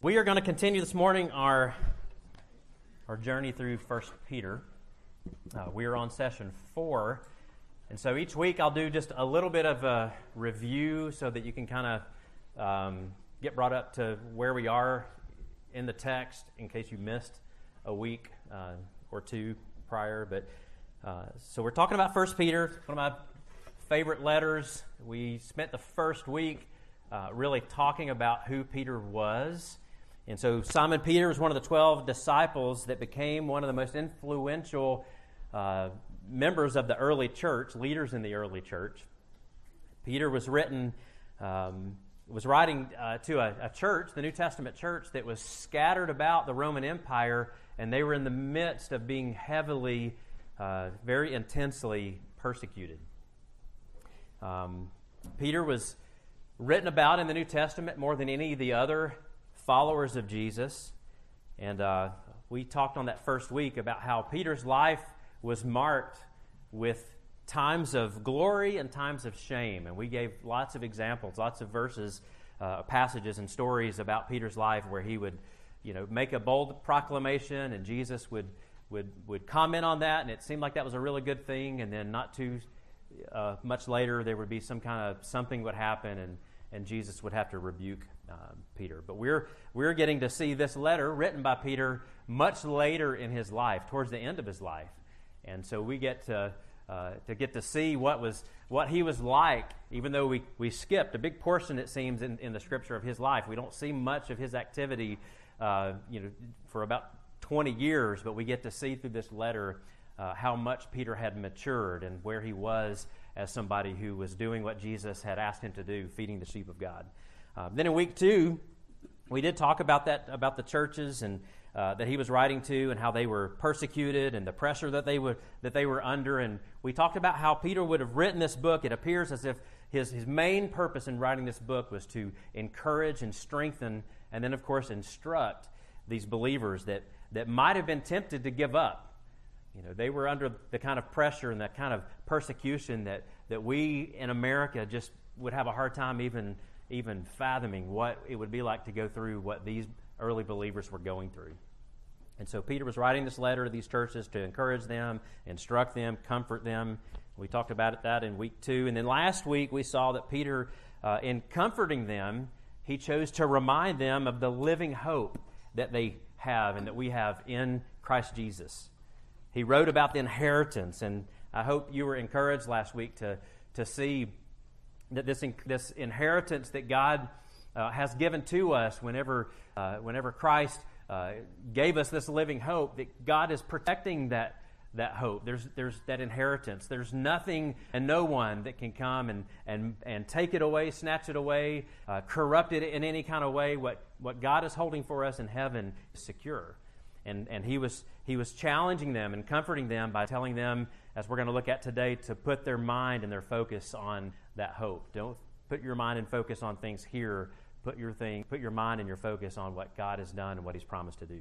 We are going to continue this morning our, our journey through 1 Peter. Uh, we are on session four. And so each week I'll do just a little bit of a review so that you can kind of um, get brought up to where we are in the text in case you missed a week uh, or two prior. But uh, so we're talking about 1 Peter, one of my favorite letters. We spent the first week uh, really talking about who Peter was. And so Simon Peter was one of the 12 disciples that became one of the most influential uh, members of the early church, leaders in the early church. Peter was written, um, was writing uh, to a, a, church, the New Testament church, that was scattered about the Roman Empire, and they were in the midst of being heavily, uh, very intensely persecuted. Um, Peter was written about in the New Testament more than any of the other followers of Jesus. And uh, we talked on that first week about how Peter's life was marked with times of glory and times of shame. And we gave lots of examples, lots of verses, uh, passages, and stories about Peter's life where he would, you know, make a bold proclamation and Jesus would, would, would comment on that. And it seemed like that was a really good thing. And then not too uh, much later, there would be some kind of something would happen and, and Jesus would have to rebuke uh, Peter. But we're, we're getting to see this letter written by Peter much later in his life, towards the end of his life. And so we get to, uh, to get to see what, was, what he was like, even though we, we skipped a big portion, it seems, in, in the scripture of his life. We don't see much of his activity uh, you know, for about 20 years, but we get to see through this letter uh, how much Peter had matured and where he was as somebody who was doing what Jesus had asked him to do, feeding the sheep of God. Uh, then in week two, we did talk about that about the churches and uh, that he was writing to and how they were persecuted and the pressure that they were that they were under. And we talked about how Peter would have written this book. It appears as if his his main purpose in writing this book was to encourage and strengthen, and then of course instruct these believers that that might have been tempted to give up. You know, they were under the kind of pressure and that kind of persecution that that we in America just would have a hard time even even fathoming what it would be like to go through what these early believers were going through. And so Peter was writing this letter to these churches to encourage them, instruct them, comfort them. We talked about that in week two. And then last week we saw that Peter, uh, in comforting them, he chose to remind them of the living hope that they have and that we have in Christ Jesus. He wrote about the inheritance, and I hope you were encouraged last week to, to see that this, this inheritance that God uh, has given to us whenever, uh, whenever Christ uh, gave us this living hope, that God is protecting that, that hope. There's, there's that inheritance. There's nothing and no one that can come and, and, and take it away, snatch it away, uh, corrupt it in any kind of way. What, what God is holding for us in heaven is secure. And, and he, was, he was challenging them and comforting them by telling them, as we're going to look at today, to put their mind and their focus on that hope. Don't put your mind and focus on things here. Put your thing, put your mind and your focus on what God has done and what He's promised to do.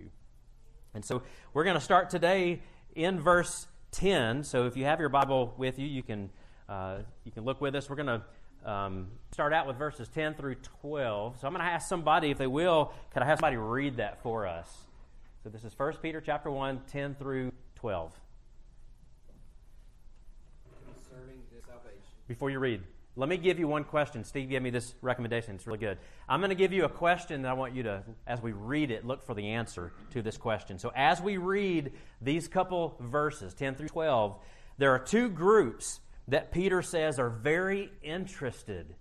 And so we're going to start today in verse 10. So if you have your Bible with you, you can uh, you can look with us. We're going to um, start out with verses 10 through 12. So I'm going to ask somebody, if they will, could I have somebody read that for us? So this is 1 Peter chapter 1, 10 through 12. Concerning salvation. Before you read, let me give you one question. Steve gave me this recommendation. It's really good. I'm going to give you a question that I want you to, as we read it, look for the answer to this question. So as we read these couple verses, 10 through 12, there are two groups that Peter says are very interested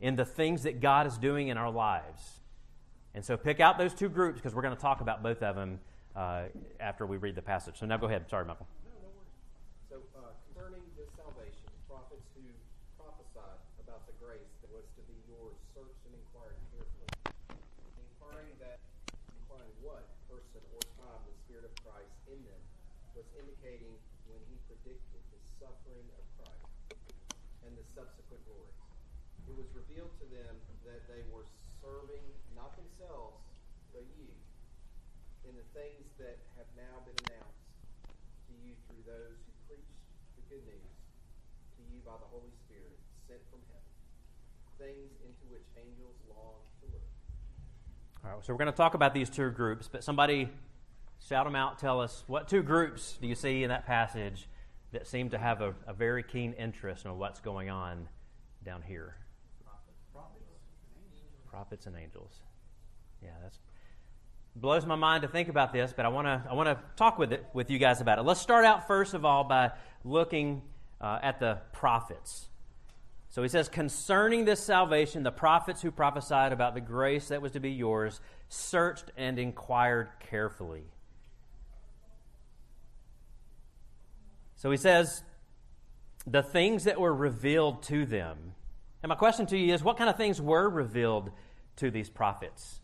in the things that God is doing in our lives. And so pick out those two groups because we're going to talk about both of them uh, after we read the passage. So now go ahead. Sorry, Michael. No, no worries. So uh, concerning this salvation, prophets who prophesied about the grace that was to be yours searched and inquired carefully, inquiring that, inquiring what person or time the Spirit of Christ in them was indicating when he predicted the suffering of Christ and the subsequent glories. It was revealed to them that they were serving not themselves, but you, in the things that have now been announced to you through those who preach the good news to you by the Holy Spirit sent from heaven, things into which angels long to look. All right, so we're going to talk about these two groups, but somebody shout them out. Tell us what two groups do you see in that passage that seem to have a, a very keen interest in what's going on down here? Prophets and angels. Yeah, that's blows my mind to think about this, but I want to I want to talk with it with you guys about it. Let's start out first of all by looking uh, at the prophets. So he says, concerning this salvation, the prophets who prophesied about the grace that was to be yours searched and inquired carefully. So he says, the things that were revealed to them. And my question to you is, what kind of things were revealed to these prophets?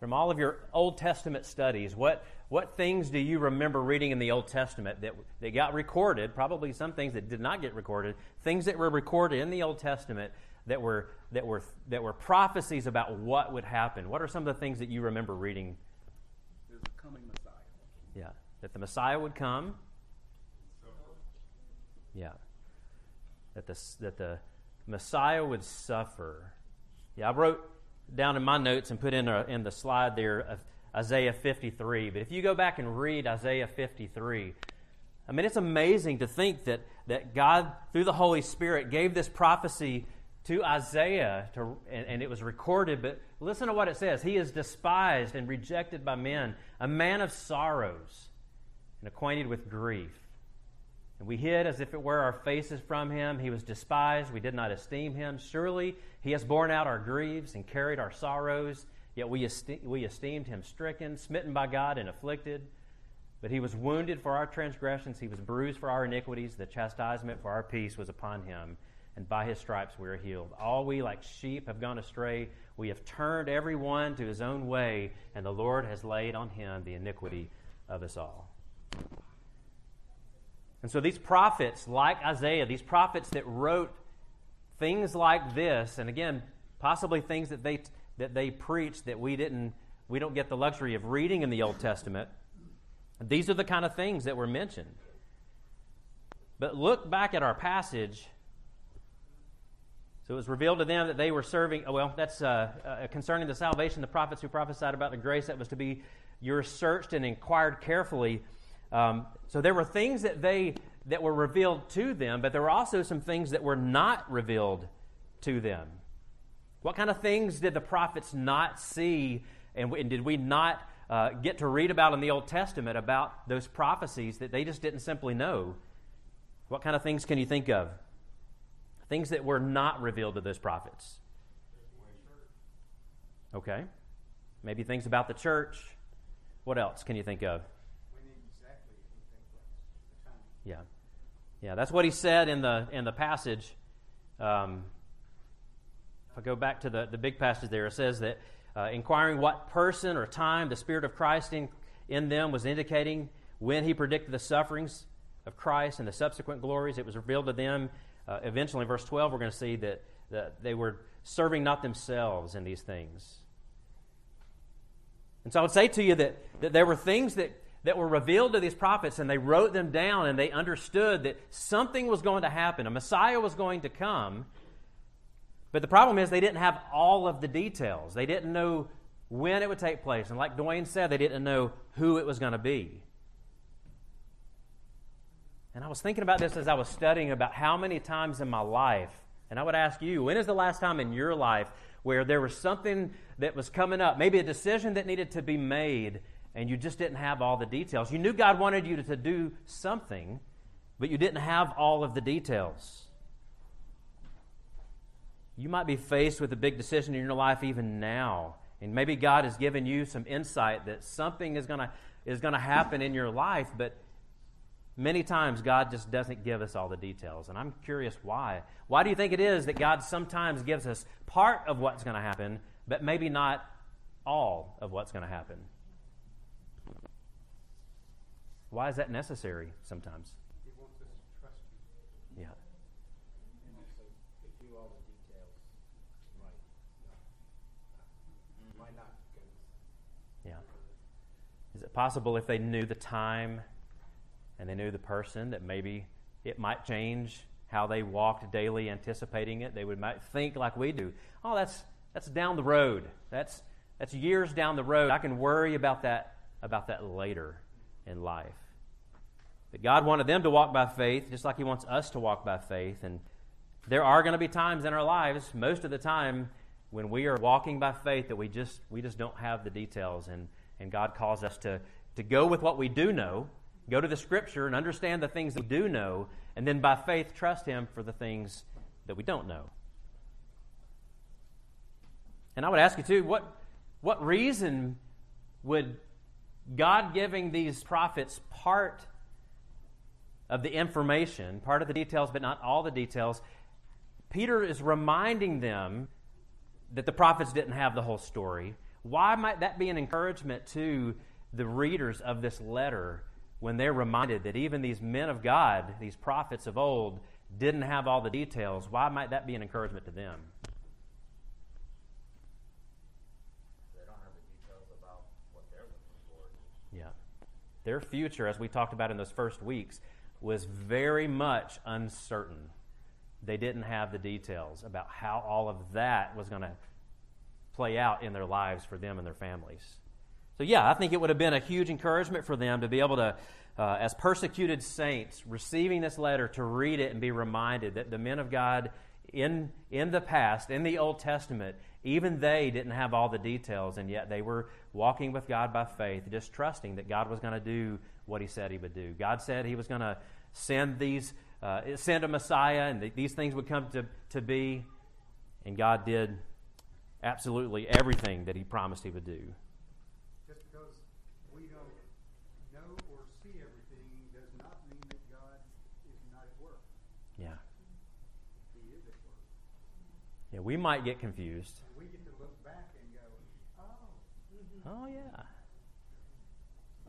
From all of your Old Testament studies, what, what things do you remember reading in the Old Testament that, that got recorded? Probably some things that did not get recorded. Things that were recorded in the Old Testament that were, that were, that were prophecies about what would happen. What are some of the things that you remember reading? There's a coming Messiah. Yeah. That the Messiah would come. Yeah. That the, that the Messiah would suffer. Yeah, I wrote down in my notes and put in, a, in the slide there uh, Isaiah 53. But if you go back and read Isaiah 53, I mean, it's amazing to think that, that God, through the Holy Spirit, gave this prophecy to Isaiah, to, and, and, it was recorded. But listen to what it says He is despised and rejected by men, a man of sorrows and acquainted with grief. And we hid as if it were our faces from him. He was despised. We did not esteem him. Surely he has borne out our griefs and carried our sorrows. Yet we, esteem, we esteemed him stricken, smitten by God, and afflicted. But he was wounded for our transgressions, he was bruised for our iniquities. The chastisement for our peace was upon him, and by his stripes we are healed. All we, like sheep, have gone astray. We have turned every one to his own way, and the Lord has laid on him the iniquity of us all. And so these prophets, like Isaiah, these prophets that wrote things like this, and again, possibly things that they that they preached that we didn't we don't get the luxury of reading in the Old Testament. These are the kind of things that were mentioned. But look back at our passage. So it was revealed to them that they were serving, well, that's uh, uh, concerning the salvation, the prophets who prophesied about the grace that was to be You're searched and inquired carefully um, so there were things that they that were revealed to them, but there were also some things that were not revealed to them. What kind of things did the prophets not see, and, and did we not uh, get to read about in the Old Testament about those prophecies that they just didn't simply know? What kind of things can you think of? Things that were not revealed to those prophets. Okay. Maybe things about the church. What else can you think of? Yeah. Yeah, that's what he said in the, in the passage. Um, if I go back to the, the big passage there, it says that uh, inquiring what person or time the Spirit of Christ in, in them was indicating when he predicted the sufferings of Christ and the subsequent glories, it was revealed to them. Uh, eventually, in verse 12, we're going to see that, that they were serving not themselves in these things. And so I would say to you that, that there were things that that were revealed to these prophets, and they wrote them down, and they understood that something was going to happen. A Messiah was going to come. But the problem is, they didn't have all of the details. They didn't know when it would take place. And like Dwayne said, they didn't know who it was going to be. And I was thinking about this as I was studying about how many times in my life, and I would ask you, when is the last time in your life where there was something that was coming up, maybe a decision that needed to be made, and you just didn't have all the details. You knew God wanted you to do something, but you didn't have all of the details. You might be faced with a big decision in your life even now, and maybe God has given you some insight that something is going is going to happen in your life, but many times God just doesn't give us all the details. And I'm curious why. Why do you think it is that God sometimes gives us part of what's going to happen, but maybe not all of what's going to happen? Why is that necessary sometimes? He wants us to trust you. Yeah. And also, if you all the details, might not, might not go. Yeah. Is it possible if they knew the time and they knew the person that maybe it might change how they walked daily anticipating it? They would might think like we do. Oh, that's that's down the road. That's, that's years down the road. I can worry about that, about that later in life. But God wanted them to walk by faith, just like He wants us to walk by faith. And there are going to be times in our lives, most of the time, when we are walking by faith that we just we just don't have the details and, and God calls us to, to go with what we do know, go to the scripture and understand the things that we do know, and then by faith trust Him for the things that we don't know. And I would ask you too, what what reason would God giving these prophets part of the information, part of the details, but not all the details, Peter is reminding them that the prophets didn't have the whole story. Why might that be an encouragement to the readers of this letter when they're reminded that even these men of God, these prophets of old, didn't have all the details? Why might that be an encouragement to them? They don't have the details about what they're looking for. Yeah. Their future, as we talked about in those first weeks, was very much uncertain. They didn't have the details about how all of that was going to play out in their lives for them and their families. So, yeah, I think it would have been a huge encouragement for them to be able to, uh, as persecuted saints, receiving this letter, to read it and be reminded that the men of God in, in the past, in the Old Testament, even they didn't have all the details, and yet they were walking with God by faith, just trusting that God was going to do what He said He would do. God said He was going to send these, uh, send a Messiah, and th- these things would come to, to be, and God did absolutely everything that He promised He would do. Just because we don't know or see everything does not mean that God is not at work. Yeah. He is at work. Yeah, we might get confused. We get to look back and go, oh, Oh, yeah.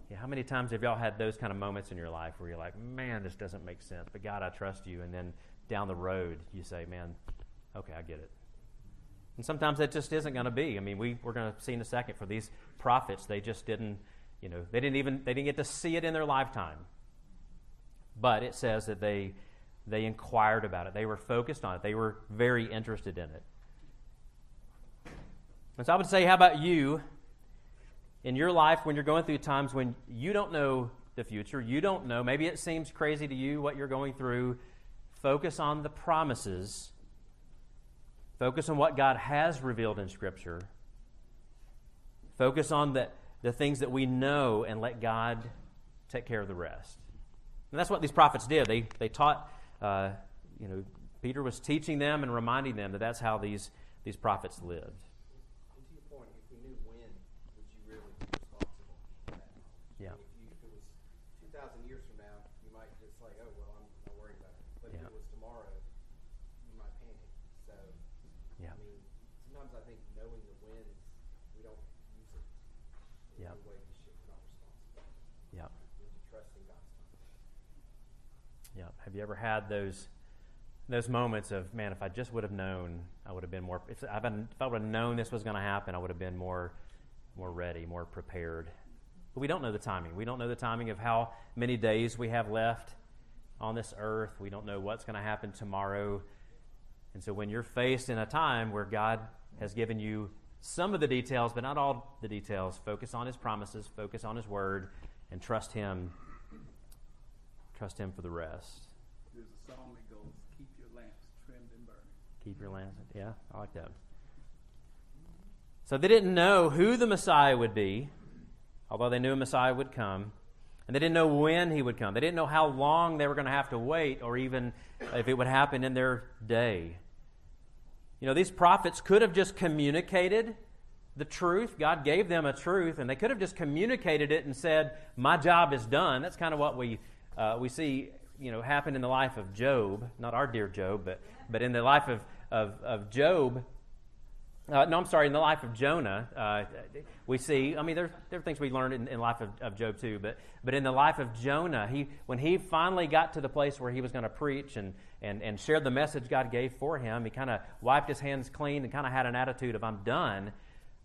Yeah, how many times have y'all had those kind of moments in your life where you're like, man, this doesn't make sense, but God, I trust you. And then down the road, you say, man, okay, I get it. And sometimes that just isn't going to be. I mean, we, we're going to see in a second for these prophets, they just didn't, you know, they didn't even, they didn't get to see it in their lifetime. But it says that they, they inquired about it. They were focused on it. They were very interested in it. And so I would say, how about you in your life when you're going through times when you don't know the future, you don't know, maybe it seems crazy to you what you're going through, focus on the promises, focus on what God has revealed in Scripture, focus on the, the things that we know, and let God take care of the rest. And that's what these prophets did. They, they taught, uh, you know, Peter was teaching them and reminding them that that's how these, these prophets lived. And to your point, if we knew when, would you really be responsible for that? Yeah. If, you, if it was 2,000 years from now, you might just like, oh, well, I'm not worried about it. But Yeah. if it was tomorrow, you might panic. So, Yeah. I mean, sometimes I think knowing the when, we don't use it in Yeah. the way we should. We're not responsible. Yeah. We need to trust in God's time. Yeah. Have you ever had those those moments of man, if I just would have known, I would have been more. If I, would have known this was going to happen, I would have been more more ready, more prepared. But we don't know the timing. We don't know the timing of how many days we have left on this earth. We don't know what's going to happen tomorrow. And so when you're faced in a time where God has given you some of the details, but not all the details, focus on His promises, focus on His word, and trust Him. Trust Him for the rest. There's a song that goes, "Keep your lamps trimmed and burning." Keep your lamps. Yeah, I like that. So they didn't know who the Messiah would be, although they knew a Messiah would come. And they didn't know when he would come. They didn't know how long they were going to have to wait or even if it would happen in their day. You know, these prophets could have just communicated the truth. God gave them a truth, and they could have just communicated it and said, My job is done. That's kind of what we, uh, we see you know, happened in the life of Job. Not our dear Job, but, but in the life of, of, of Job. Uh, no, I'm sorry, in the life of Jonah, uh, we see, I mean, there, there are things we learned in, the life of, of Job too, but, but in the life of Jonah, he, when he finally got to the place where he was going to preach and, and, and share the message God gave for him, he kind of wiped his hands clean and kind of had an attitude of, I'm done.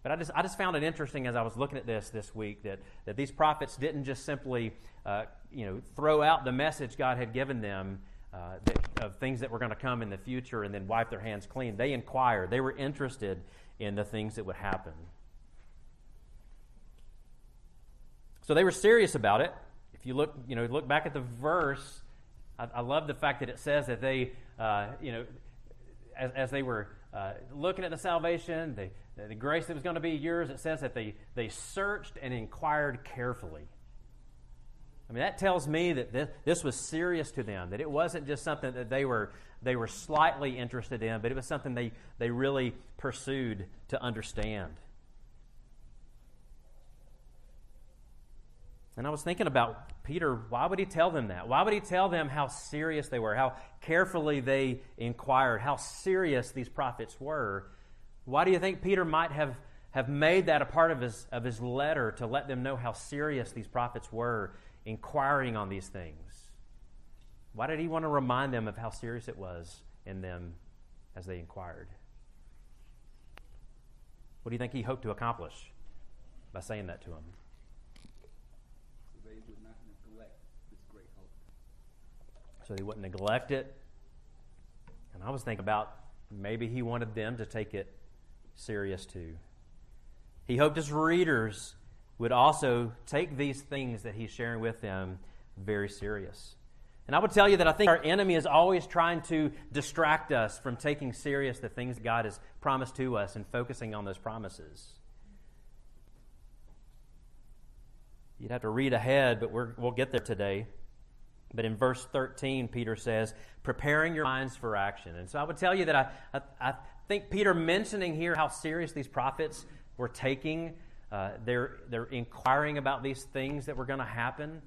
But I just, I just found it interesting as I was looking at this this week that, that these prophets didn't just simply uh, you know, throw out the message God had given them uh, that, of things that were going to come in the future and then wipe their hands clean. They inquired, they were interested in the things that would happen. So they were serious about it. If you look, you know, look back at the verse, I, I love the fact that it says that they, uh, you know, as, as they were uh, looking at the salvation, the, the grace that was going to be yours, it says that they, they searched and inquired carefully. I mean, that tells me that this, this was serious to them, that it wasn't just something that they were, they were slightly interested in, but it was something they, they really pursued to understand. And I was thinking about Peter, why would he tell them that? Why would he tell them how serious they were, how carefully they inquired, how serious these prophets were? Why do you think Peter might have, have made that a part of his, of his letter to let them know how serious these prophets were inquiring on these things? Why did he want to remind them of how serious it was in them as they inquired? What do you think he hoped to accomplish by saying that to them? So they would not neglect this great hope. so they wouldn't neglect it. And I was thinking about maybe he wanted them to take it serious too. He hoped his readers would also take these things that he's sharing with them very serious. And I would tell you that I think our enemy is always trying to distract us from taking serious the things God has promised to us and focusing on those promises. You'd have to read ahead, but we will get there today. But in verse 13, Peter says, preparing your minds for action. And so I would tell you that I, I, I think Peter mentioning here how serious these prophets were taking, uh, they're, they're inquiring about these things that were going to happen,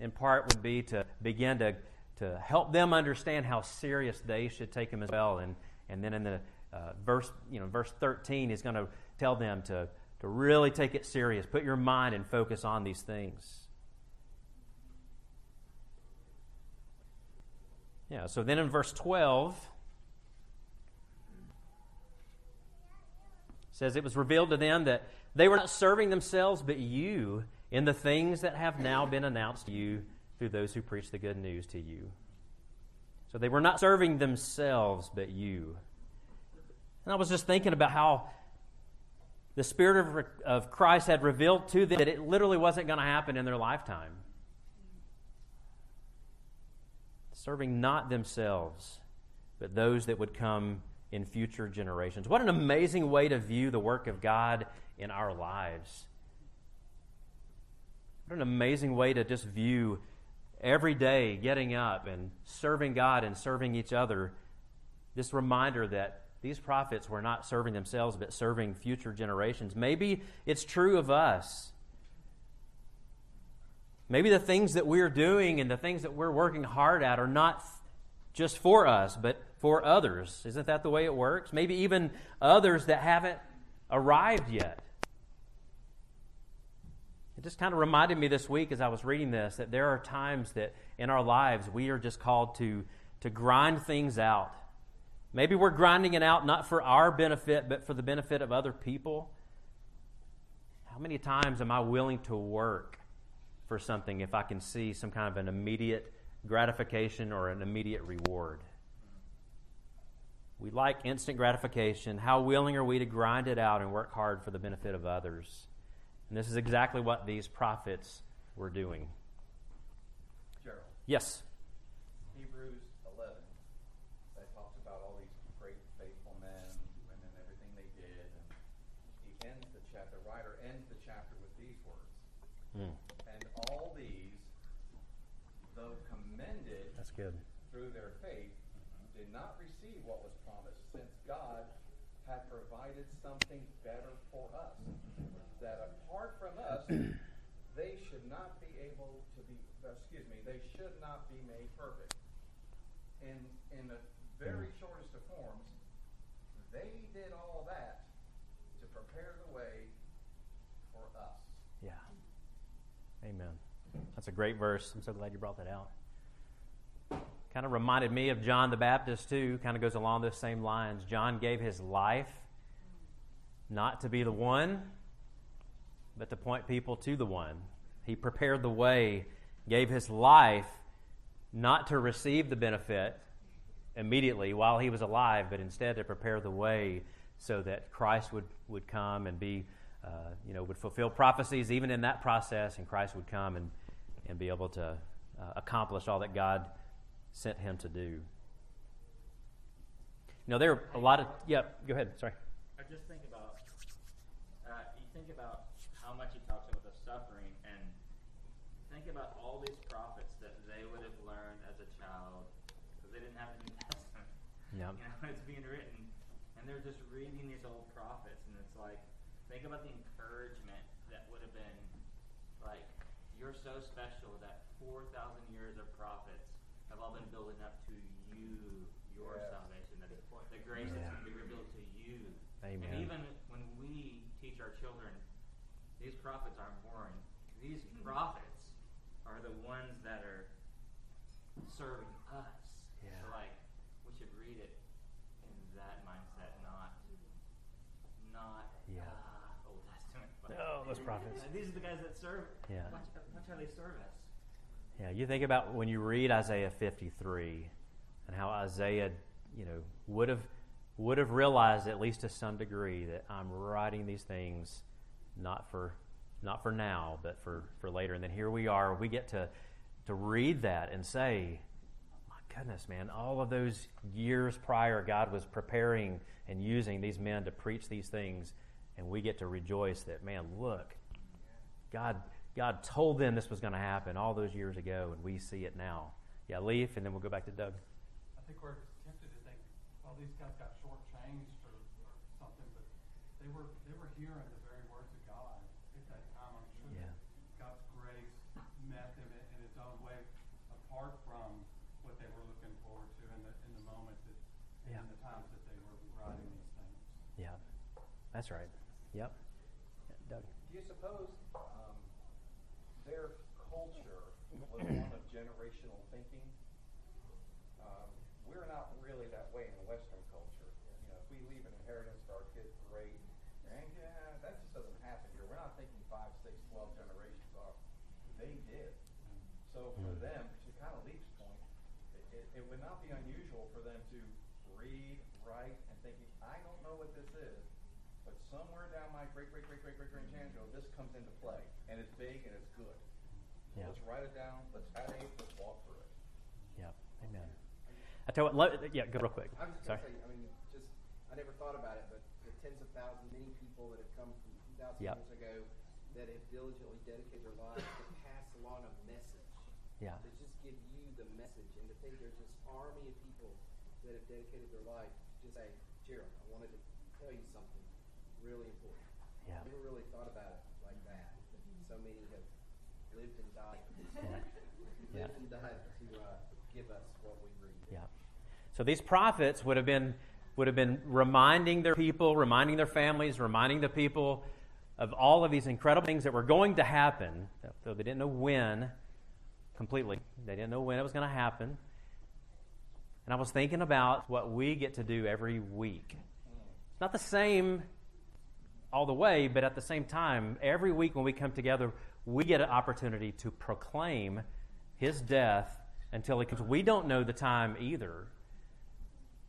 in part would be to begin to, to help them understand how serious they should take them as well. And, and then in the uh, verse, you know, verse 13, he's going to tell them to, to really take it serious. Put your mind and focus on these things. Yeah, so then in verse 12, says it was revealed to them that they were not serving themselves but you in the things that have now been announced to you through those who preach the good news to you. So they were not serving themselves but you. And I was just thinking about how the Spirit of, of Christ had revealed to them that it literally wasn't going to happen in their lifetime. Serving not themselves, but those that would come in future generations. What an amazing way to view the work of God in our lives. What an amazing way to just view every day getting up and serving God and serving each other. This reminder that these prophets were not serving themselves, but serving future generations. Maybe it's true of us. Maybe the things that we're doing and the things that we're working hard at are not just for us, but for others. Isn't that the way it works? Maybe even others that haven't arrived yet. It just kind of reminded me this week as I was reading this that there are times that in our lives we are just called to, to grind things out. Maybe we're grinding it out not for our benefit, but for the benefit of other people. How many times am I willing to work for something if I can see some kind of an immediate gratification or an immediate reward. We like instant gratification. How willing are we to grind it out and work hard for the benefit of others? And this is exactly what these prophets were doing. Gerald, Yes. Hebrews 11, that talks about all these great faithful men and then everything they did. And he ends the chapter, the writer ends the chapter with these words. Mm, And all these, though commended that's good. through their faith, did not receive what was promised, since God had provided something better for us, that apart from us, they should not be able to be, uh, excuse me, they should not be made perfect. In, in the very shortest of forms, they did all that to prepare the way for us. Yeah. Amen. That's a great verse. I'm so glad you brought that out. Kind of reminded me of John the Baptist, too. Kind of goes along those same lines. John gave his life not to be the one, but to point people to the one. He prepared the way, gave his life not to receive the benefit immediately while he was alive, but instead to prepare the way so that Christ would, would come and be, uh, you know, would fulfill prophecies even in that process, and Christ would come and, and be able to uh, accomplish all that God sent him to do. You know, there are a lot of. Yeah, go ahead. Sorry. I just think about, uh, you think about how much he talks about the suffering, and think about all these prophets that they would have learned as a child, because they didn't have the New Testament. Yeah. You know, it's being written, and they're just reading these old prophets, and it's like, think about the encouragement that would have been, like, you're so special that 4,000 years of prophets have all been building up to you, your Yes. salvation, that the grace that's going to be revealed to you. Amen. And even when we teach our children, these prophets aren't boring. These hmm. prophets are the ones that are serving us. Yeah. So like we should read it in that mindset, not not Yeah. uh, Old Testament. but- Oh, those prophets. These are the guys that serve. Yeah. Watch, watch how they serve us. Yeah, you think about when you read Isaiah 53 and how Isaiah, you know, would have would have realized at least to some degree that I'm writing these things not for not for now, but for, for later. And then here we are, we get to to read that and say, my goodness, man, all of those years prior God was preparing and using these men to preach these things, and we get to rejoice that, man, look, God, God told them this was going to happen all those years ago, and we see it now. Yeah, Leaf, and then we'll go back to Doug. I think we're tempted to think, well, these guys got shortchanged or, or something, but they were they were hearing the very words of God at that time. I'm sure Yeah. that God's grace met them in, in His own way, apart from what they were looking forward to in the in the moment that Yeah. in the times that they were writing these things. Yeah, that's right. Yep. Yeah, Doug. Do you suppose um, their culture was one of generational thinking? Um, we're not really that way in Western culture. You know, if we leave an inheritance to our kids, great. And yeah, that just doesn't happen here. We're not thinking five, six, twelve generations off. They did. So for Hmm. them, to kind of Leaf's point, it, it, would not be unusual for them to read, write, and thinking, I don't know what this is, somewhere down my great, great, great, great, great grandchildren, this comes into play, and it's big and it's good. Yeah. Let's write it down. Let's have it. Let's walk through it. Yeah. Amen. I tell you what. Let, yeah, go real quick. I was just Sorry. gonna say, I mean, just, I never thought about it, but the tens of thousands, many people that have come from two thousand Yep. years ago that have diligently dedicated their lives to pass along a message. Yeah. To just give you the message and to think there's this army of people that have dedicated their life to just say, Gerald, I wanted to tell you something really important. Yeah. I never really thought about it like that. So many have lived and died. Yeah. lived and died to uh, give us what we read. Yeah. So these prophets would have been would have been reminding their people, reminding their families, reminding the people of all of these incredible things that were going to happen, though they didn't know when completely. They didn't know when it was going to happen. And I was thinking about what we get to do every week. It's not the same all the way, but at the same time, every week when we come together, we get an opportunity to proclaim his death until he comes. We don't know the time either.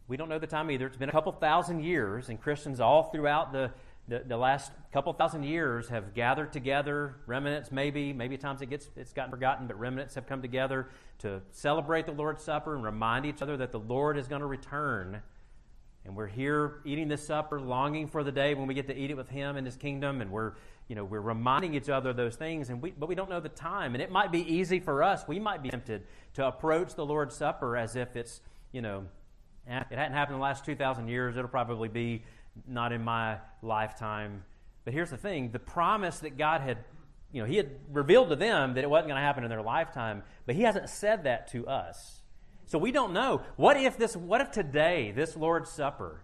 We don't know the time either. It's been a couple thousand years, and Christians all throughout the, the, the last couple thousand years have gathered together. Remnants, maybe, maybe times it gets it's gotten forgotten, but remnants have come together to celebrate the Lord's Supper and remind each other that the Lord is going to return. And we're here eating this supper, longing for the day when we get to eat it with Him in His kingdom, and we're, you know, we're reminding each other of those things, and we, but we don't know the time. And it might be easy for us. We might be tempted to approach the Lord's Supper as if it's, you know, it hadn't happened in the last 2,000 years. It'll probably be not in my lifetime. But here's the thing the promise that God had, you know, He had revealed to them that it wasn't going to happen in their lifetime, but He hasn't said that to us. So we don't know. What if this what if today, this Lord's Supper,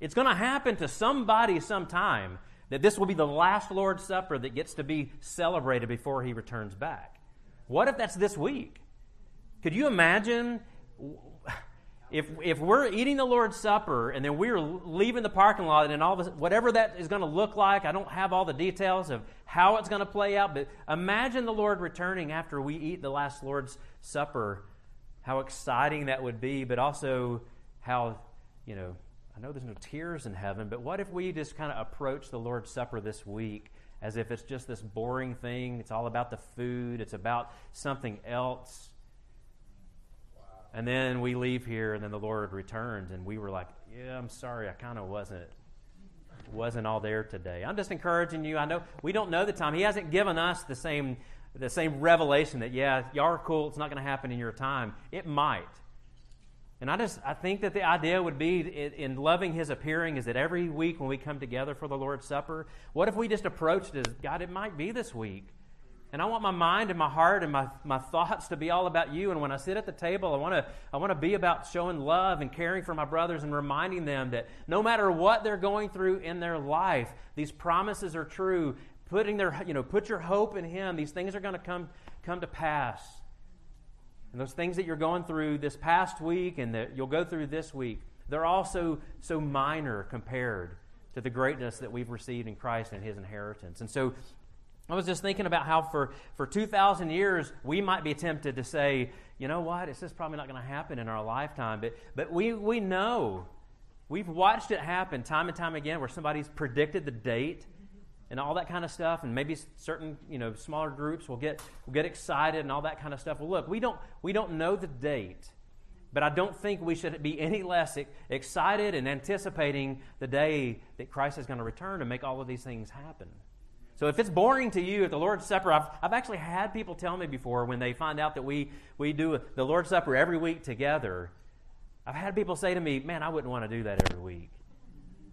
it's going to happen to somebody sometime that this will be the last Lord's Supper that gets to be celebrated before he returns back. What if that's this week? Could you imagine if, if we're eating the Lord's Supper and then we're leaving the parking lot and all this, whatever that is going to look like, I don't have all the details of how it's going to play out, but imagine the Lord returning after we eat the last Lord's Supper how exciting that would be, but also how, you know, I know there's no tears in heaven, but what if we just kind of approach the Lord's Supper this week as if it's just this boring thing? It's all about the food, it's about something else. And then we leave here, and then the Lord returns, and we were like, "Yeah, I'm sorry, I kind of wasn't wasn't all there today." I'm just encouraging you. I know we don't know the time. He hasn't given us the same the same revelation that yeah, y'all are cool. It's not going to happen in your time. It might. And I just I think that the idea would be in loving His appearing is that every week when we come together for the Lord's Supper, what if we just approached it as God? It might be this week. And I want my mind and my heart and my, my thoughts to be all about you. And when I sit at the table, I want to I want to be about showing love and caring for my brothers and reminding them that no matter what they're going through in their life, these promises are true. Putting their you know put your hope in Him. These things are going to come come to pass. And those things that you're going through this past week and that you'll go through this week, they're also so minor compared to the greatness that we've received in Christ and His inheritance. And so I was just thinking about how for, for 2,000 years we might be tempted to say, you know what, it's just probably not going to happen in our lifetime. But, but we, we know, we've watched it happen time and time again where somebody's predicted the date and all that kind of stuff. And maybe certain, you know, smaller groups will get, will get excited and all that kind of stuff. Well, look, we don't, we don't know the date. But I don't think we should be any less excited and anticipating the day that Christ is going to return and make all of these things happen. So if it's boring to you at the Lord's Supper, I've, I've actually had people tell me before when they find out that we, we do the Lord's Supper every week together, I've had people say to me, man, I wouldn't want to do that every week.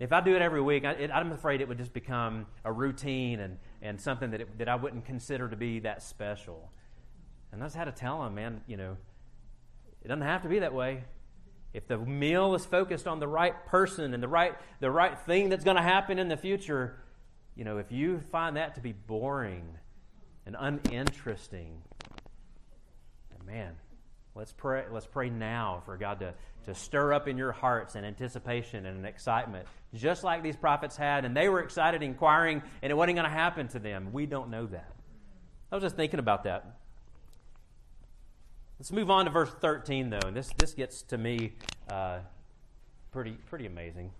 If I do it every week, I, I'm afraid it would just become a routine and, and something that, it, that I wouldn't consider to be that special. And I just had to tell them, man, you know, it doesn't have to be that way. If the meal is focused on the right person and the right, the right thing that's going to happen in the future, you know, if you find that to be boring and uninteresting, man, let's pray. Let's pray now for God to, to stir up in your hearts an anticipation and an excitement, just like these prophets had, and they were excited, inquiring, and it wasn't going to happen to them. We don't know that. I was just thinking about that. Let's move on to verse 13, though, and this this gets to me uh, pretty pretty amazing.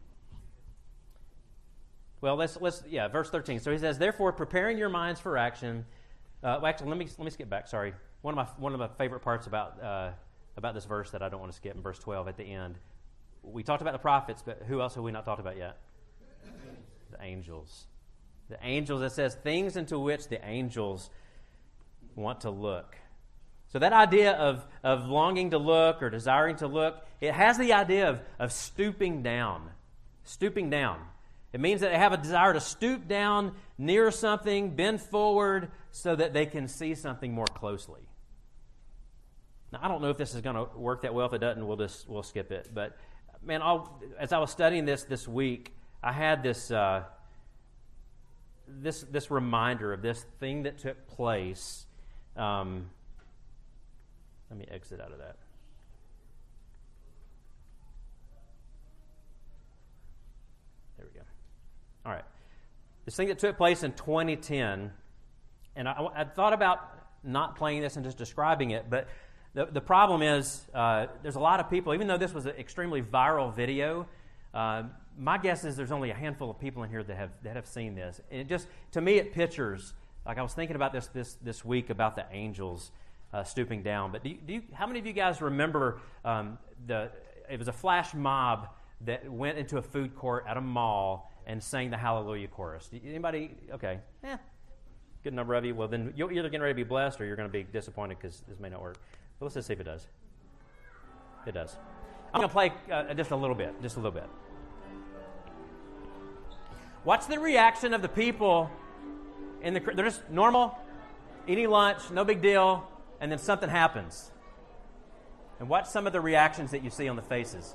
Well, let's let's yeah, verse thirteen. So he says, "Therefore, preparing your minds for action." Uh, well, actually, let me let me skip back. Sorry, one of my one of my favorite parts about uh, about this verse that I don't want to skip in verse twelve at the end. We talked about the prophets, but who else have we not talked about yet? The angels. The angels. It says things into which the angels want to look. So that idea of, of longing to look or desiring to look, it has the idea of, of stooping down. Stooping down. It means that they have a desire to stoop down near something, bend forward, so that they can see something more closely. Now, I don't know if this is going to work that well. If it doesn't, we'll just we'll skip it. But man, I'll, as I was studying this this week, I had this uh, this this reminder of this thing that took place. Um, let me exit out of that. There we go. All right. This thing that took place in 2010, and I, I thought about not playing this and just describing it, but the, the problem is uh, there's a lot of people, even though this was an extremely viral video, uh, my guess is there's only a handful of people in here that have, that have seen this. And it just, to me, it pictures, like I was thinking about this this, this week about the angels uh, stooping down. But do you, do you, how many of you guys remember um, the, it was a flash mob that went into a food court at a mall and sang the Hallelujah chorus. Anybody? Okay. Yeah. Good number of you. Well, then you're either getting ready to be blessed or you're going to be disappointed because this may not work. But let's just see if it does. It does. I'm going to play uh, just a little bit. Just a little bit. Watch the reaction of the people in the. They're just normal, eating lunch, no big deal, and then something happens. And watch some of the reactions that you see on the faces.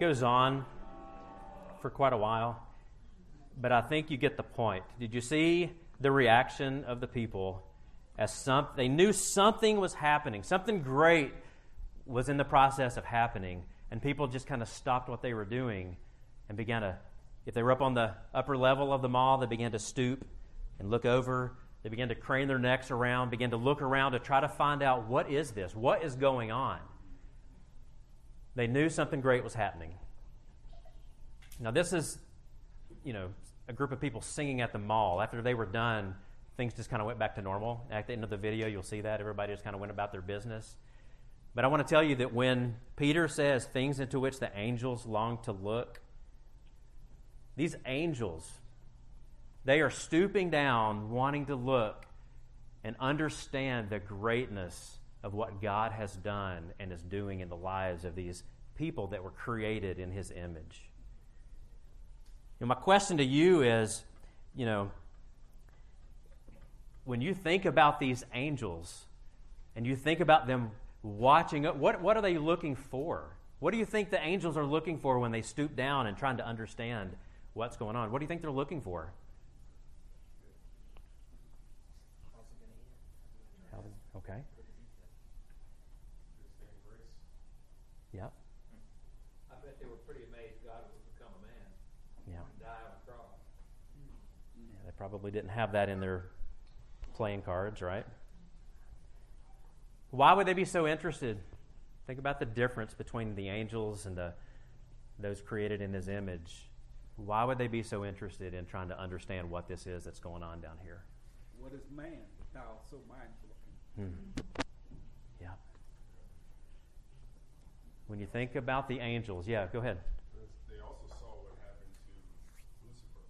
Goes on for quite a while, but I think you get the point. Did you see the reaction of the people as some, they knew something was happening, something great was in the process of happening, and people just kind of stopped what they were doing and began to, if they were up on the upper level of the mall, they began to stoop and look over. They began to crane their necks around, began to look around to try to find out what is this? What is going on? They knew something great was happening. Now, this is, you know, a group of people singing at the mall. After they were done, things just kind of went back to normal. At the end of the video, you'll see that. Everybody just kind of went about their business. But I want to tell you that when Peter says things into which the angels long to look, these angels, they are stooping down, wanting to look and understand the greatness of what God has done and is doing in the lives of these people that were created in His image. My question to you is, you know, when you think about these angels and you think about them watching, what, what are they looking for? What do you think the angels are looking for when they stoop down and trying to understand what's going on? What do you think they're looking for? Okay. Yeah. I bet they were pretty amazed God would become a man Yeah. and die on a cross. They probably didn't have that in their playing cards, right? Why would they be so interested? Think about the difference between the angels and the, those created in his image. Why would they be so interested in trying to understand what this is that's going on down here? What is man that thou so mindful of him? Hmm. When you think about the angels, yeah, go ahead. They also saw what happened to Lucifer.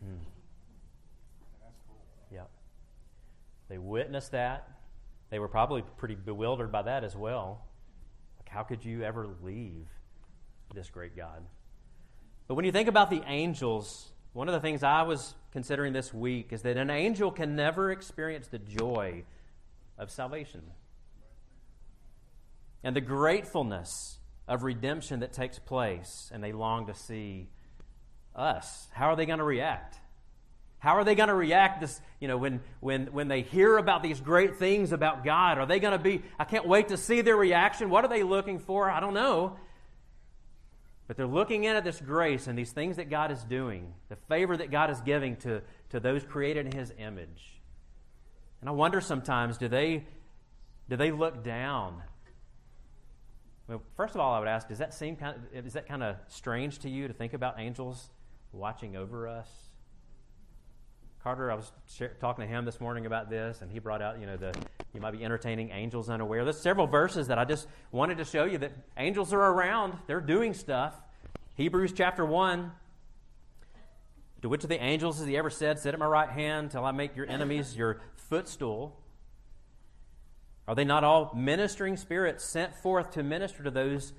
Hmm. And that's cool. Yep. They witnessed that. They were probably pretty bewildered by that as well. Like, how could you ever leave this great God? But when you think about the angels, one of the things I was considering this week is that an angel can never experience the joy of salvation and the gratefulness of redemption that takes place, and they long to see us. How are they going to react? How are they going to react this, you know, when, when, when they hear about these great things about God? Are they going to be, I can't wait to see their reaction. What are they looking for? I don't know. But they're looking in at this grace and these things that God is doing, the favor that God is giving to, to those created in His image. And I wonder sometimes, do they, do they look down? Well, first of all, I would ask, does that seem kind of, is that kind of strange to you to think about angels watching over us? Carter, I was talking to him this morning about this, and he brought out, you know, the you might be entertaining angels unaware. There's several verses that I just wanted to show you that angels are around. They're doing stuff. Hebrews chapter 1. To which of the angels has he ever said, Sit at my right hand till I make your enemies your footstool? Are they not all ministering spirits sent forth to minister to those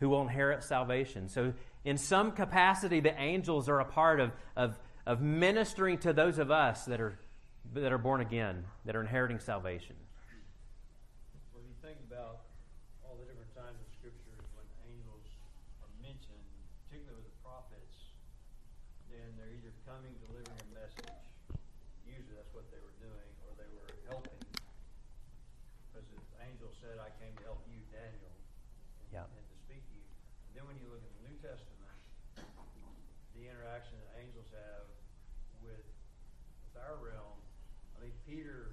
who will inherit salvation? So, in some capacity, the angels are a part of, of, of ministering to those of us that are, that are born again, that are inheriting salvation. When you think about all the different times in scriptures when angels are mentioned, particularly with the prophets, then they're either coming, delivering a message. Usually that's what they were doing, or they were helping. Because the angel said, I came to help you, Daniel, and, Yeah. and to speak to you. And then when you look at the New Testament, the interaction that angels have with, with our realm, I think Peter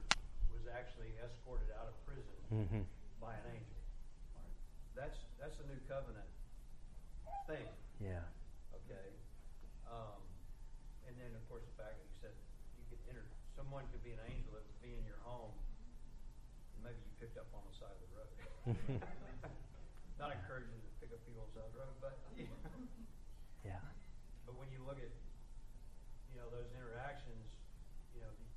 was actually escorted out of prison Mm-hmm. by an angel. That's that's a new covenant thing, Yeah. okay? Um, and then of course the fact that you said you could enter someone could be an angel that would be in your home and maybe you picked up on the side of the road. Not encouraging to pick up people on the side of the road, but yeah. but when you look at you know those interactions, you know the,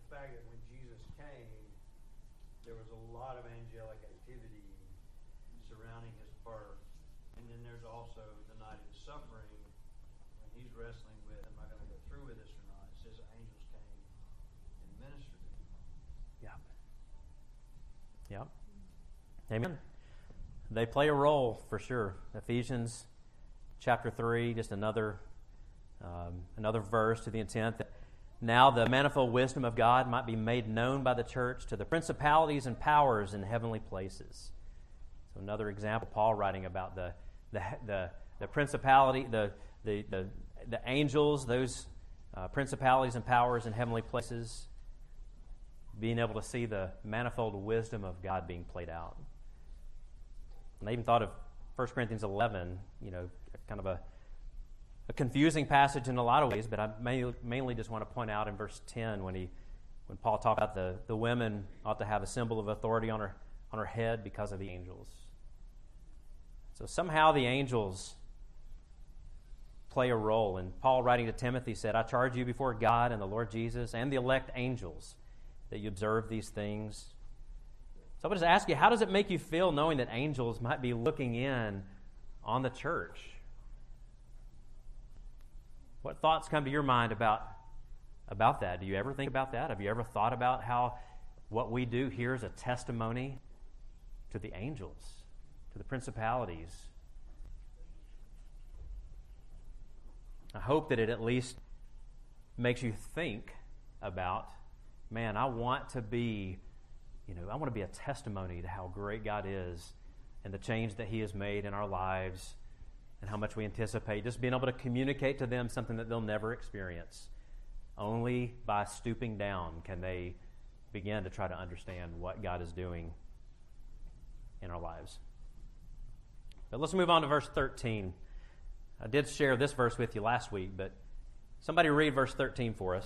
the fact that when Jesus came, there was a lot of angelic activity surrounding his birth, and then there's also the night of his suffering when he's wrestling with, am I going to go through with this or not? It says angels came and ministered to him. Yeah. Yeah. Amen. They play a role for sure. Ephesians chapter 3, just another, um, another verse to the intent that now the manifold wisdom of God might be made known by the church to the principalities and powers in heavenly places. So, another example, Paul writing about the, the, the, the principality, the, the, the, the angels, those uh, principalities and powers in heavenly places, being able to see the manifold wisdom of God being played out. And I even thought of 1 Corinthians 11, you know, kind of a a confusing passage in a lot of ways, but I mainly just want to point out in verse 10 when, he, when Paul talks about the, the women ought to have a symbol of authority on her, on her head because of the angels. So somehow the angels play a role. And Paul, writing to Timothy, said, I charge you before God and the Lord Jesus and the elect angels that you observe these things. So I would just ask you, how does it make you feel knowing that angels might be looking in on the church? What thoughts come to your mind about, about that? Do you ever think about that? Have you ever thought about how what we do here is a testimony to the angels, to the principalities? I hope that it at least makes you think about, man, I want to be, you know, I want to be a testimony to how great God is and the change that He has made in our lives and how much we anticipate just being able to communicate to them something that they'll never experience. Only by stooping down can they begin to try to understand what God is doing in our lives. But let's move on to verse 13. I did share this verse with you last week, but somebody read verse 13 for us.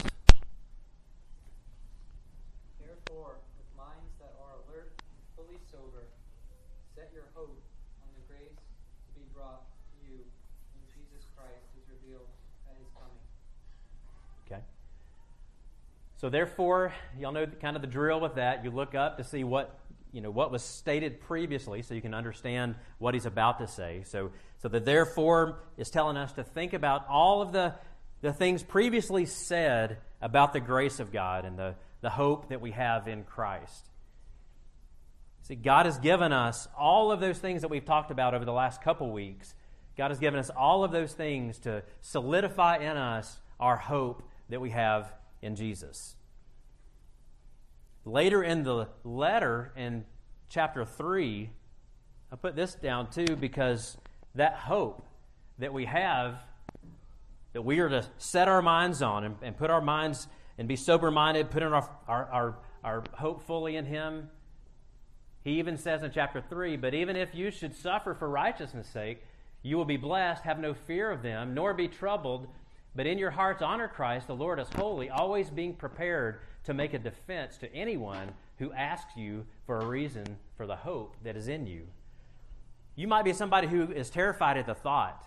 So therefore, y'all know kind of the drill with that. You look up to see what you know what was stated previously, so you can understand what he's about to say. So, so the therefore is telling us to think about all of the the things previously said about the grace of God and the, the hope that we have in Christ. See, God has given us all of those things that we've talked about over the last couple weeks. God has given us all of those things to solidify in us our hope that we have in Jesus. Later in the letter, in chapter 3, I put this down too because that hope that we have, that we are to set our minds on and, and put our minds and be sober minded, put in our, our, our, our hope fully in Him. He even says in chapter 3 But even if you should suffer for righteousness' sake, you will be blessed, have no fear of them, nor be troubled, but in your hearts, honor Christ, the Lord as holy, always being prepared to make a defense to anyone who asks you for a reason for the hope that is in you. You might be somebody who is terrified at the thought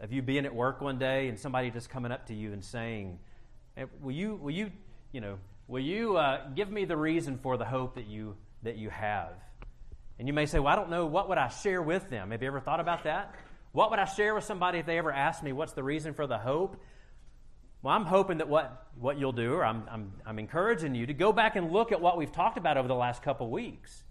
of you being at work one day and somebody just coming up to you and saying, "Will you, will you, you know, will you uh, give me the reason for the hope that you that you have?" And you may say, "Well, I don't know. What would I share with them?" Have you ever thought about that? What would I share with somebody if they ever asked me what's the reason for the hope? Well, I'm hoping that what, what you'll do, or I'm, I'm, I'm encouraging you to go back and look at what we've talked about over the last couple weeks.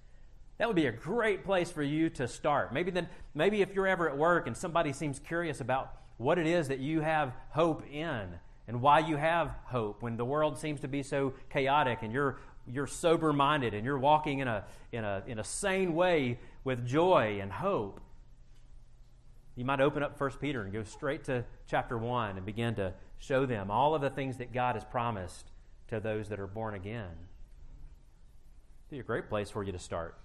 That would be a great place for you to start. Maybe then, maybe if you're ever at work and somebody seems curious about what it is that you have hope in and why you have hope when the world seems to be so chaotic and you're you're sober minded and you're walking in a in a in a sane way with joy and hope. You might open up 1 Peter and go straight to chapter 1 and begin to show them all of the things that God has promised to those that are born again. It'd be a great place for you to start.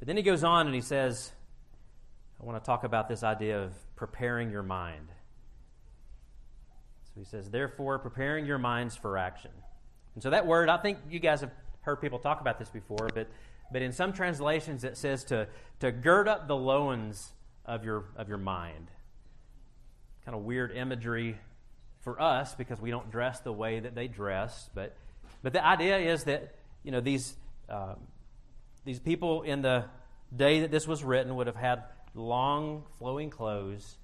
But then he goes on and he says, I want to talk about this idea of preparing your mind. So he says, therefore, preparing your minds for action. And so that word, I think you guys have heard people talk about this before, but, but in some translations it says to, to gird up the loins of your, of your mind. Kind of weird imagery for us because we don't dress the way that they dress. But, but the idea is that, you know, these, um, these people in the day that this was written would have had long, flowing clothes.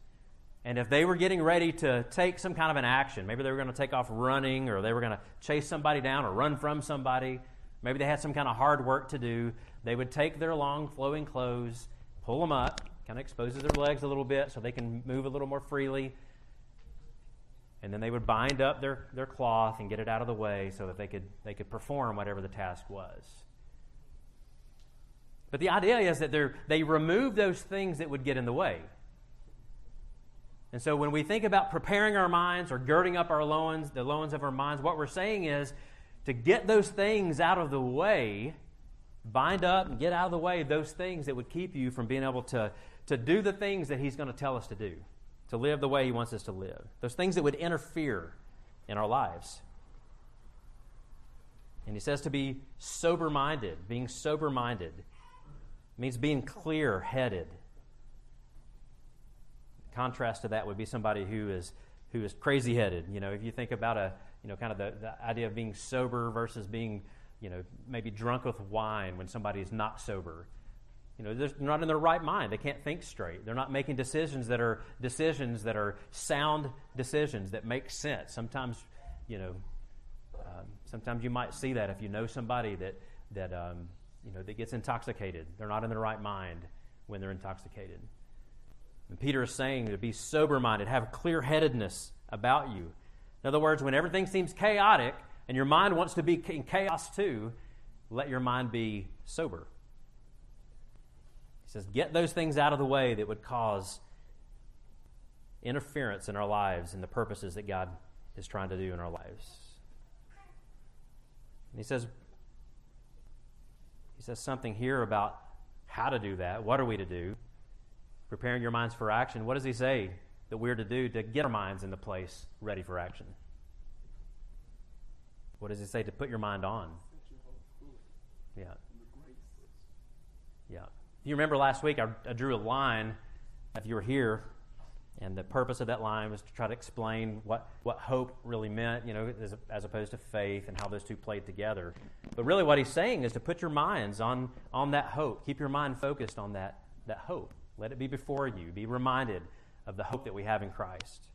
And if they were getting ready to take some kind of an action, maybe they were going to take off running or they were going to chase somebody down or run from somebody, maybe they had some kind of hard work to do, they would take their long flowing clothes, pull them up, kind of exposes their legs a little bit so they can move a little more freely. And then they would bind up their, their cloth and get it out of the way so that they could, they could perform whatever the task was. But the idea is that they remove those things that would get in the way. And so when we think about preparing our minds or girding up our loins, the loins of our minds, what we're saying is to get those things out of the way, bind up and get out of the way those things that would keep you from being able to, to do the things that He's going to tell us to do, to live the way He wants us to live, those things that would interfere in our lives. And He says to be sober minded. Being sober minded means being clear headed contrast to that would be somebody who is who is crazy headed. You know, if you think about a you know kind of the, the idea of being sober versus being you know maybe drunk with wine when somebody is not sober. You know, they're not in their right mind. They can't think straight. They're not making decisions that are decisions that are sound decisions that make sense. Sometimes, you know, um, sometimes you might see that if you know somebody that that um, you know that gets intoxicated. They're not in their right mind when they're intoxicated. And Peter is saying to be sober minded, have clear headedness about you. In other words, when everything seems chaotic and your mind wants to be in chaos too, let your mind be sober. He says, get those things out of the way that would cause interference in our lives and the purposes that God is trying to do in our lives. And he says, he says something here about how to do that. What are we to do? preparing your minds for action, what does he say that we're to do to get our minds into place ready for action? What does it say to put your mind on? Yeah. Yeah. If you remember last week, I, I drew a line, if you were here, and the purpose of that line was to try to explain what, what hope really meant, you know, as, as, opposed to faith and how those two played together. But really, what he's saying is to put your minds on, on that hope. Keep your mind focused on that, that hope. Let it be before you. Be reminded of the hope that we have in Christ.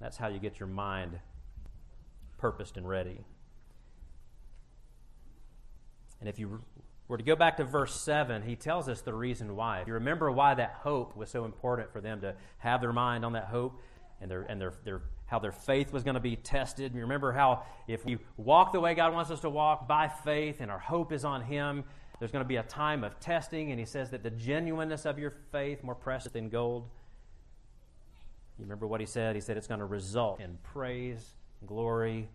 That's how you get your mind purposed and ready. And if you were to go back to verse 7, he tells us the reason why. If you remember why that hope was so important for them to have their mind on that hope and, their, and their, their, how their faith was going to be tested. You remember how if we walk the way God wants us to walk by faith and our hope is on Him, there's going to be a time of testing, and he says that the genuineness of your faith, more precious than gold. You remember what he said? He said it's going to result in praise, glory,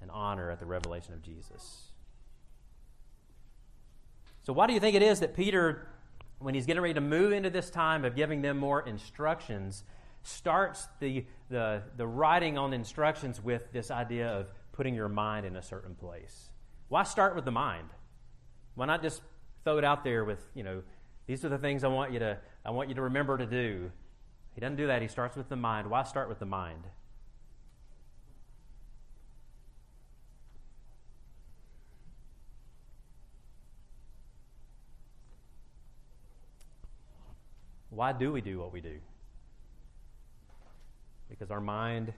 and honor at the revelation of Jesus. So, why do you think it is that Peter, when he's getting ready to move into this time of giving them more instructions, starts the, the, the writing on instructions with this idea of putting your mind in a certain place? Why start with the mind? Why not just throw it out there with, you know, these are the things I want you to I want you to remember to do. He doesn't do that. He starts with the mind. Why start with the mind? Why do we do what we do? Because our mind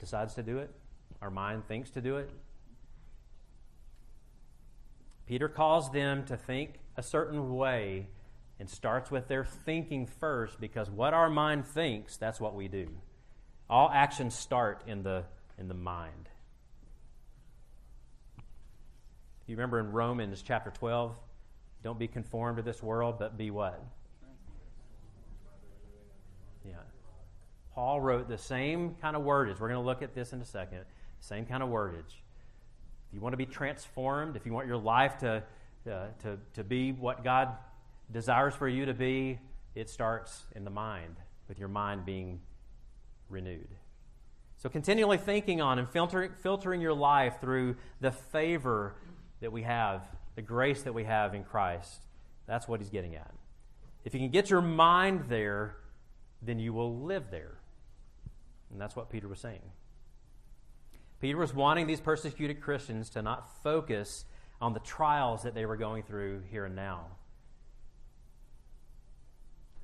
decides to do it, our mind thinks to do it, Peter calls them to think a certain way and starts with their thinking first because what our mind thinks, that's what we do. All actions start in the, in the mind. You remember in Romans chapter 12, don't be conformed to this world, but be what? Yeah. Paul wrote the same kind of wordage. We're going to look at this in a second. Same kind of wordage If you want to be transformed, if you want your life to, uh, to, to be what God desires for you to be, it starts in the mind, with your mind being renewed. So, continually thinking on and filtering, filtering your life through the favor that we have, the grace that we have in Christ. That's what he's getting at. If you can get your mind there, then you will live there. And that's what Peter was saying. Peter was wanting these persecuted Christians to not focus on the trials that they were going through here and now.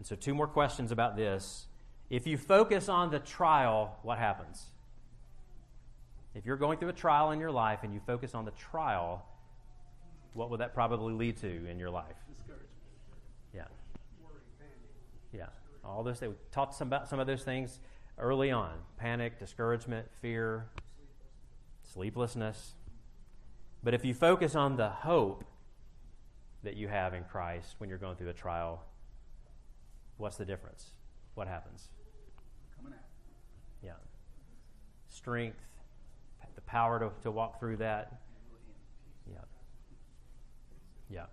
And so, two more questions about this. If you focus on the trial, what happens? If you're going through a trial in your life and you focus on the trial, what would that probably lead to in your life? Discouragement. Yeah. Yeah. All those things. We talked some about some of those things early on panic, discouragement, fear, sleeplessness. But if you focus on the hope that you have in Christ when you're going through a trial, what's the difference? What happens? Coming out. Yeah. Strength, the power to, to walk through that. And we'll end. Yeah. Yeah.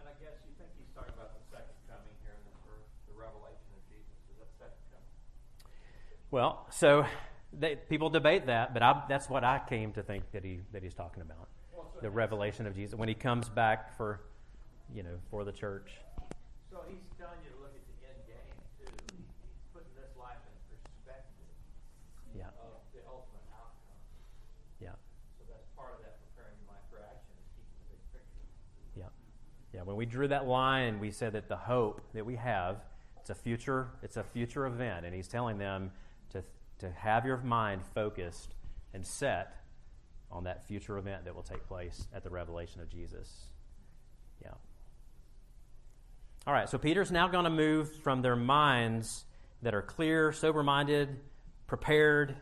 And I guess you think he's talking about the second coming here in this verse, the revelation of Jesus. Is that second coming? Well, so they, people debate that, but I, that's what I came to think that he that he's talking about. Well, so The revelation of Jesus when he comes back for, you know, for the church. So he's telling you to look at the end game too. He's putting this life in perspective Yeah. of the ultimate outcome. Yeah. So that's part of that preparing your mind for action is keeping the big picture. Yeah. Yeah, when we drew that line, we said that the hope that we have, it's a future, it's a future event, and he's telling them to to have your mind focused and set on that future event that will take place at the revelation of Jesus. All right, so Peter's now going to move from their minds that are clear, sober-minded, prepared,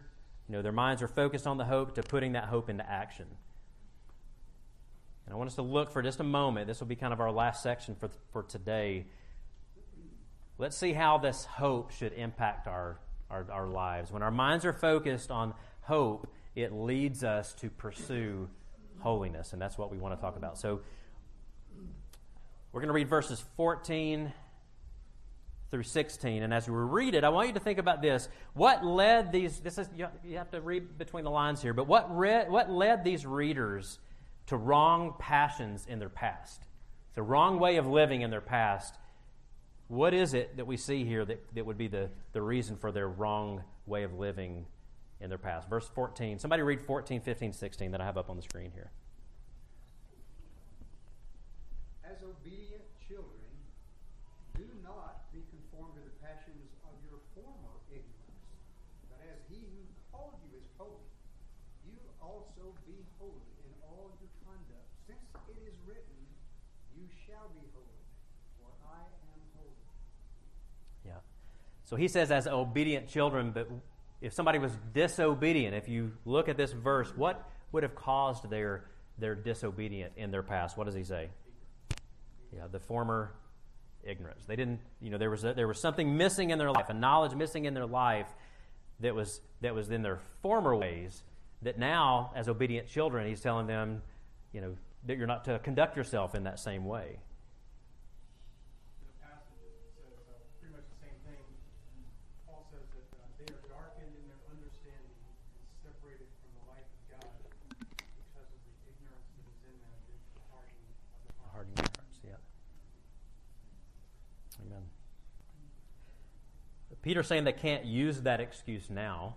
you know, their minds are focused on the hope to putting that hope into action. And I want us to look for just a moment. This will be kind of our last section for, for today. Let's see how this hope should impact our, our, our lives. When our minds are focused on hope, it leads us to pursue holiness, and that's what we want to talk about. So we're going to read verses 14 through 16. And as we read it, I want you to think about this. What led these, this is, you have to read between the lines here, but what, read, what led these readers to wrong passions in their past? The wrong way of living in their past. What is it that we see here that, that would be the, the reason for their wrong way of living in their past? Verse 14. Somebody read 14, 15, 16 that I have up on the screen here. As obedient children, do not be conformed to the passions of your former ignorance, but as he who called you is holy, you also be holy in all your conduct, since it is written, You shall be holy, for I am holy. Yeah. So he says, as obedient children, but if somebody was disobedient, if you look at this verse, what would have caused their, their disobedient in their past? What does he say? Yeah, the former ignorance. They didn't, you know, there was, a, there was something missing in their life, a knowledge missing in their life that was, that was in their former ways, that now, as obedient children, he's telling them, you know, that you're not to conduct yourself in that same way. The passage says uh, pretty much the same thing. Paul says that uh, they are darkened in their understanding and separated from the life of God because of the ignorance that is in them due to the hardening of the heart. Hardening your hearts, yeah. Amen. Peter's saying they can't use that excuse now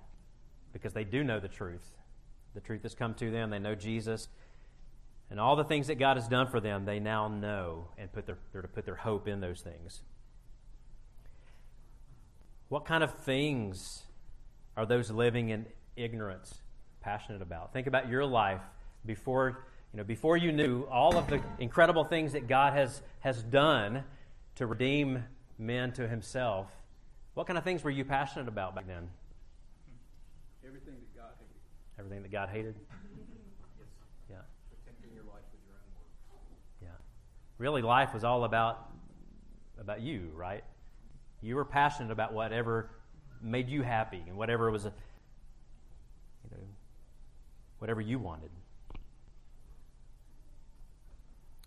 because they do know the truth. The truth has come to them. They know Jesus. And all the things that God has done for them, they now know and put their, they're to put their hope in those things. What kind of things are those living in ignorance passionate about? Think about your life before you know before you knew all of the incredible things that God has has done to redeem men to Himself. What kind of things were you passionate about back then? Everything that God hated. Everything that God hated. Yes. Yeah, Protecting your life with your own yeah. Really, life was all about about you, right? You were passionate about whatever made you happy and whatever was, a, you know, whatever you wanted.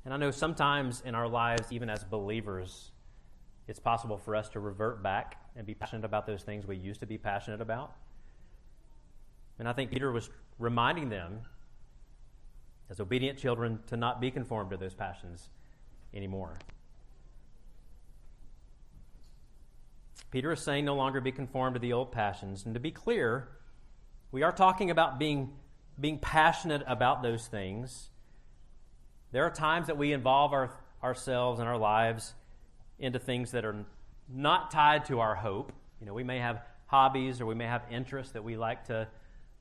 And I know sometimes in our lives, even as believers, it's possible for us to revert back and be passionate about those things we used to be passionate about. And I think Peter was reminding them, as obedient children, to not be conformed to those passions anymore. Peter is saying no longer be conformed to the old passions. And to be clear, we are talking about being, being passionate about those things. There are times that we involve our, ourselves and our lives into things that are not tied to our hope. You know, we may have hobbies or we may have interests that we like to,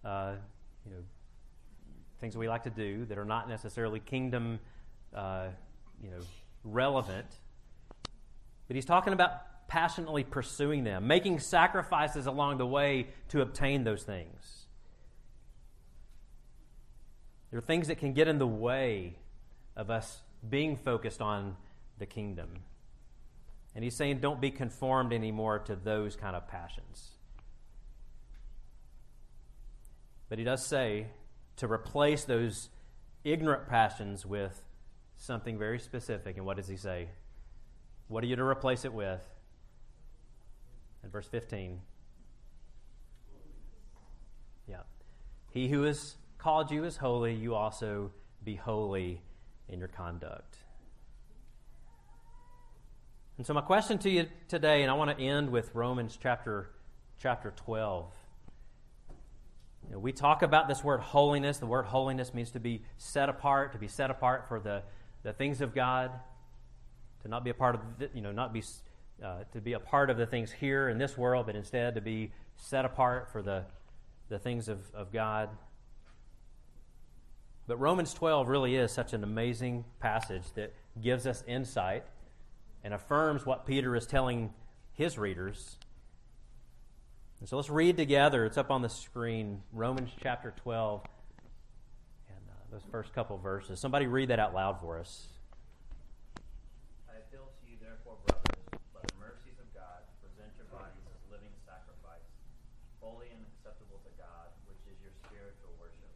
uh, you know, things we like to do that are not necessarily kingdom, uh, you know, relevant. But he's talking about passionately pursuing them, making sacrifices along the way to obtain those things. There are things that can get in the way of us being focused on the kingdom. And he's saying, don't be conformed anymore to those kind of passions. But he does say to replace those ignorant passions with something very specific. And what does he say? What are you to replace it with? In verse 15. Yeah. He who has called you is holy, you also be holy in your conduct. And so my question to you today, and I want to end with Romans chapter chapter 12. You know, we talk about this word holiness. The word holiness means to be set apart, to be set apart for the, the things of God, to not be a part of, the, you know, not be, uh, to be a part of the things here in this world, but instead to be set apart for the, the things of, of God. But Romans 12 really is such an amazing passage that gives us insight and affirms what Peter is telling his readers and so let's read together. It's up on the screen, Romans chapter 12, and uh, those first couple verses. Somebody read that out loud for us. I appeal to you, therefore, brothers, by the mercies of God, present your bodies as living sacrifice, holy and acceptable to God, which is your spiritual worship.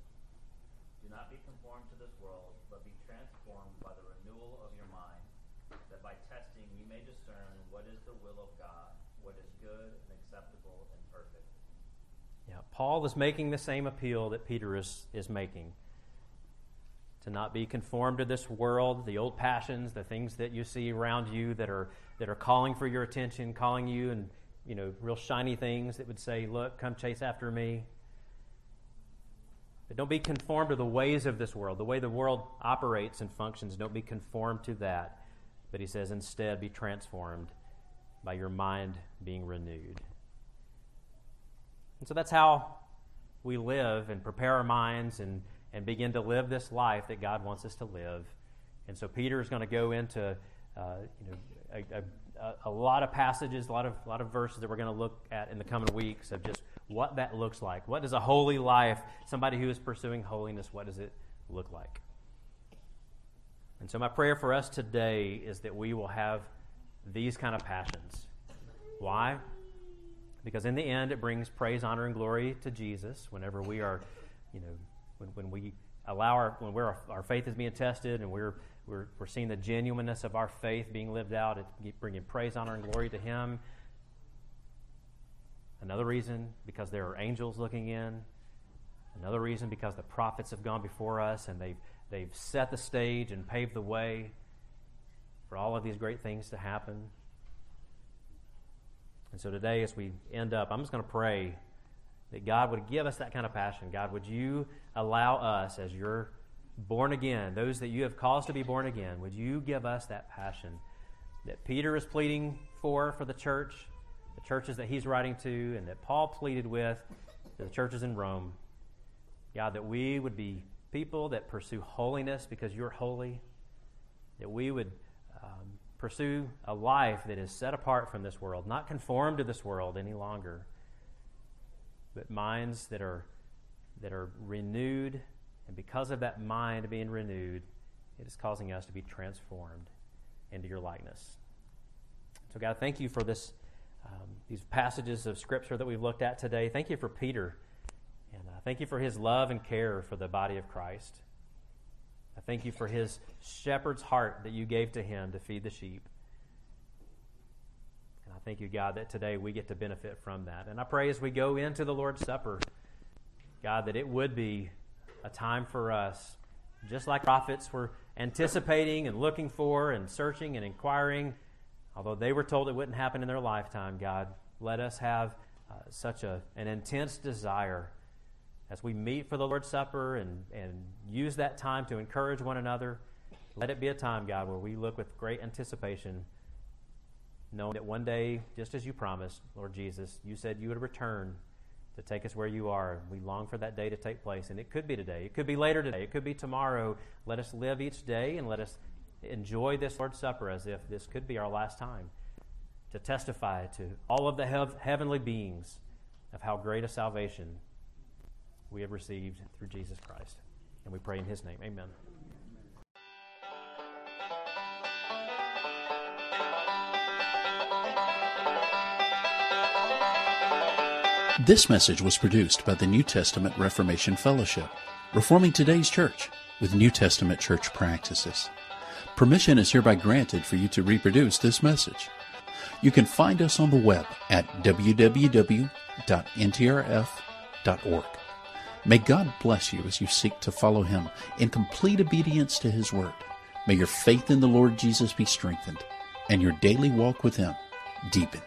Do not be conformed to this world, but be transformed by the renewal of your mind, that by testing you may discern what is the will of God, what is good and acceptable and perfect. Yeah, Paul is making the same appeal that Peter is, is making. To not be conformed to this world, the old passions, the things that you see around you that are that are calling for your attention, calling you and you know, real shiny things that would say, Look, come chase after me. But don't be conformed to the ways of this world, the way the world operates and functions. Don't be conformed to that. But he says, instead, be transformed by your mind being renewed. And so that's how we live and prepare our minds and, and begin to live this life that God wants us to live. And so Peter is going to go into uh, you know, a, a, a, lot of passages, a lot of, a lot of verses that we're going to look at in the coming weeks of just what that looks like. What does a holy life, somebody who is pursuing holiness, what does it look like? And so my prayer for us today is that we will have these kind of passions. Why? Because in the end, it brings praise, honor, and glory to Jesus whenever we are, you know, when, when we allow our, when we're, our faith is being tested and we're, we're, we're seeing the genuineness of our faith being lived out, it's bringing praise, honor, and glory to Him. Another reason, because there are angels looking in. Another reason, because the prophets have gone before us and they've, they've set the stage and paved the way for all of these great things to happen. And so today, as we end up, I'm just going to pray that God would give us that kind of passion. God, would you allow us, as you're born again, those that you have caused to be born again, would you give us that passion that Peter is pleading for for the church, the churches that he's writing to, and that Paul pleaded with to the churches in Rome? God, that we would be people that pursue holiness because you're holy, that we would pursue a life that is set apart from this world, not conformed to this world any longer, but minds that are, that are renewed. And because of that mind being renewed, it is causing us to be transformed into your likeness. So, God, thank you for this, um, these passages of Scripture that we've looked at today. Thank you for Peter. And uh, thank you for his love and care for the body of Christ. I thank you for his shepherd's heart that you gave to him to feed the sheep. And I thank you, God, that today we get to benefit from that. And I pray as we go into the Lord's Supper, God, that it would be a time for us, just like prophets were anticipating and looking for and searching and inquiring, although they were told it wouldn't happen in their lifetime, God, let us have uh, such a, an intense desire as we meet for the Lord's Supper and, and use that time to encourage one another. Let it be a time, God, where we look with great anticipation, knowing that one day, just as you promised, Lord Jesus, you said you would return to take us where you are. We long for that day to take place, and it could be today. It could be later today. It could be tomorrow. Let us live each day and let us enjoy this Lord's Supper as if this could be our last time to testify to all of the hev- heavenly beings of how great a salvation we have received through Jesus Christ. And we pray in His name. Amen. This message was produced by the New Testament Reformation Fellowship, reforming today's church with New Testament church practices. Permission is hereby granted for you to reproduce this message. You can find us on the web at www.ntrf.org. May God bless you as you seek to follow Him in complete obedience to His Word. May your faith in the Lord Jesus be strengthened and your daily walk with Him deepened.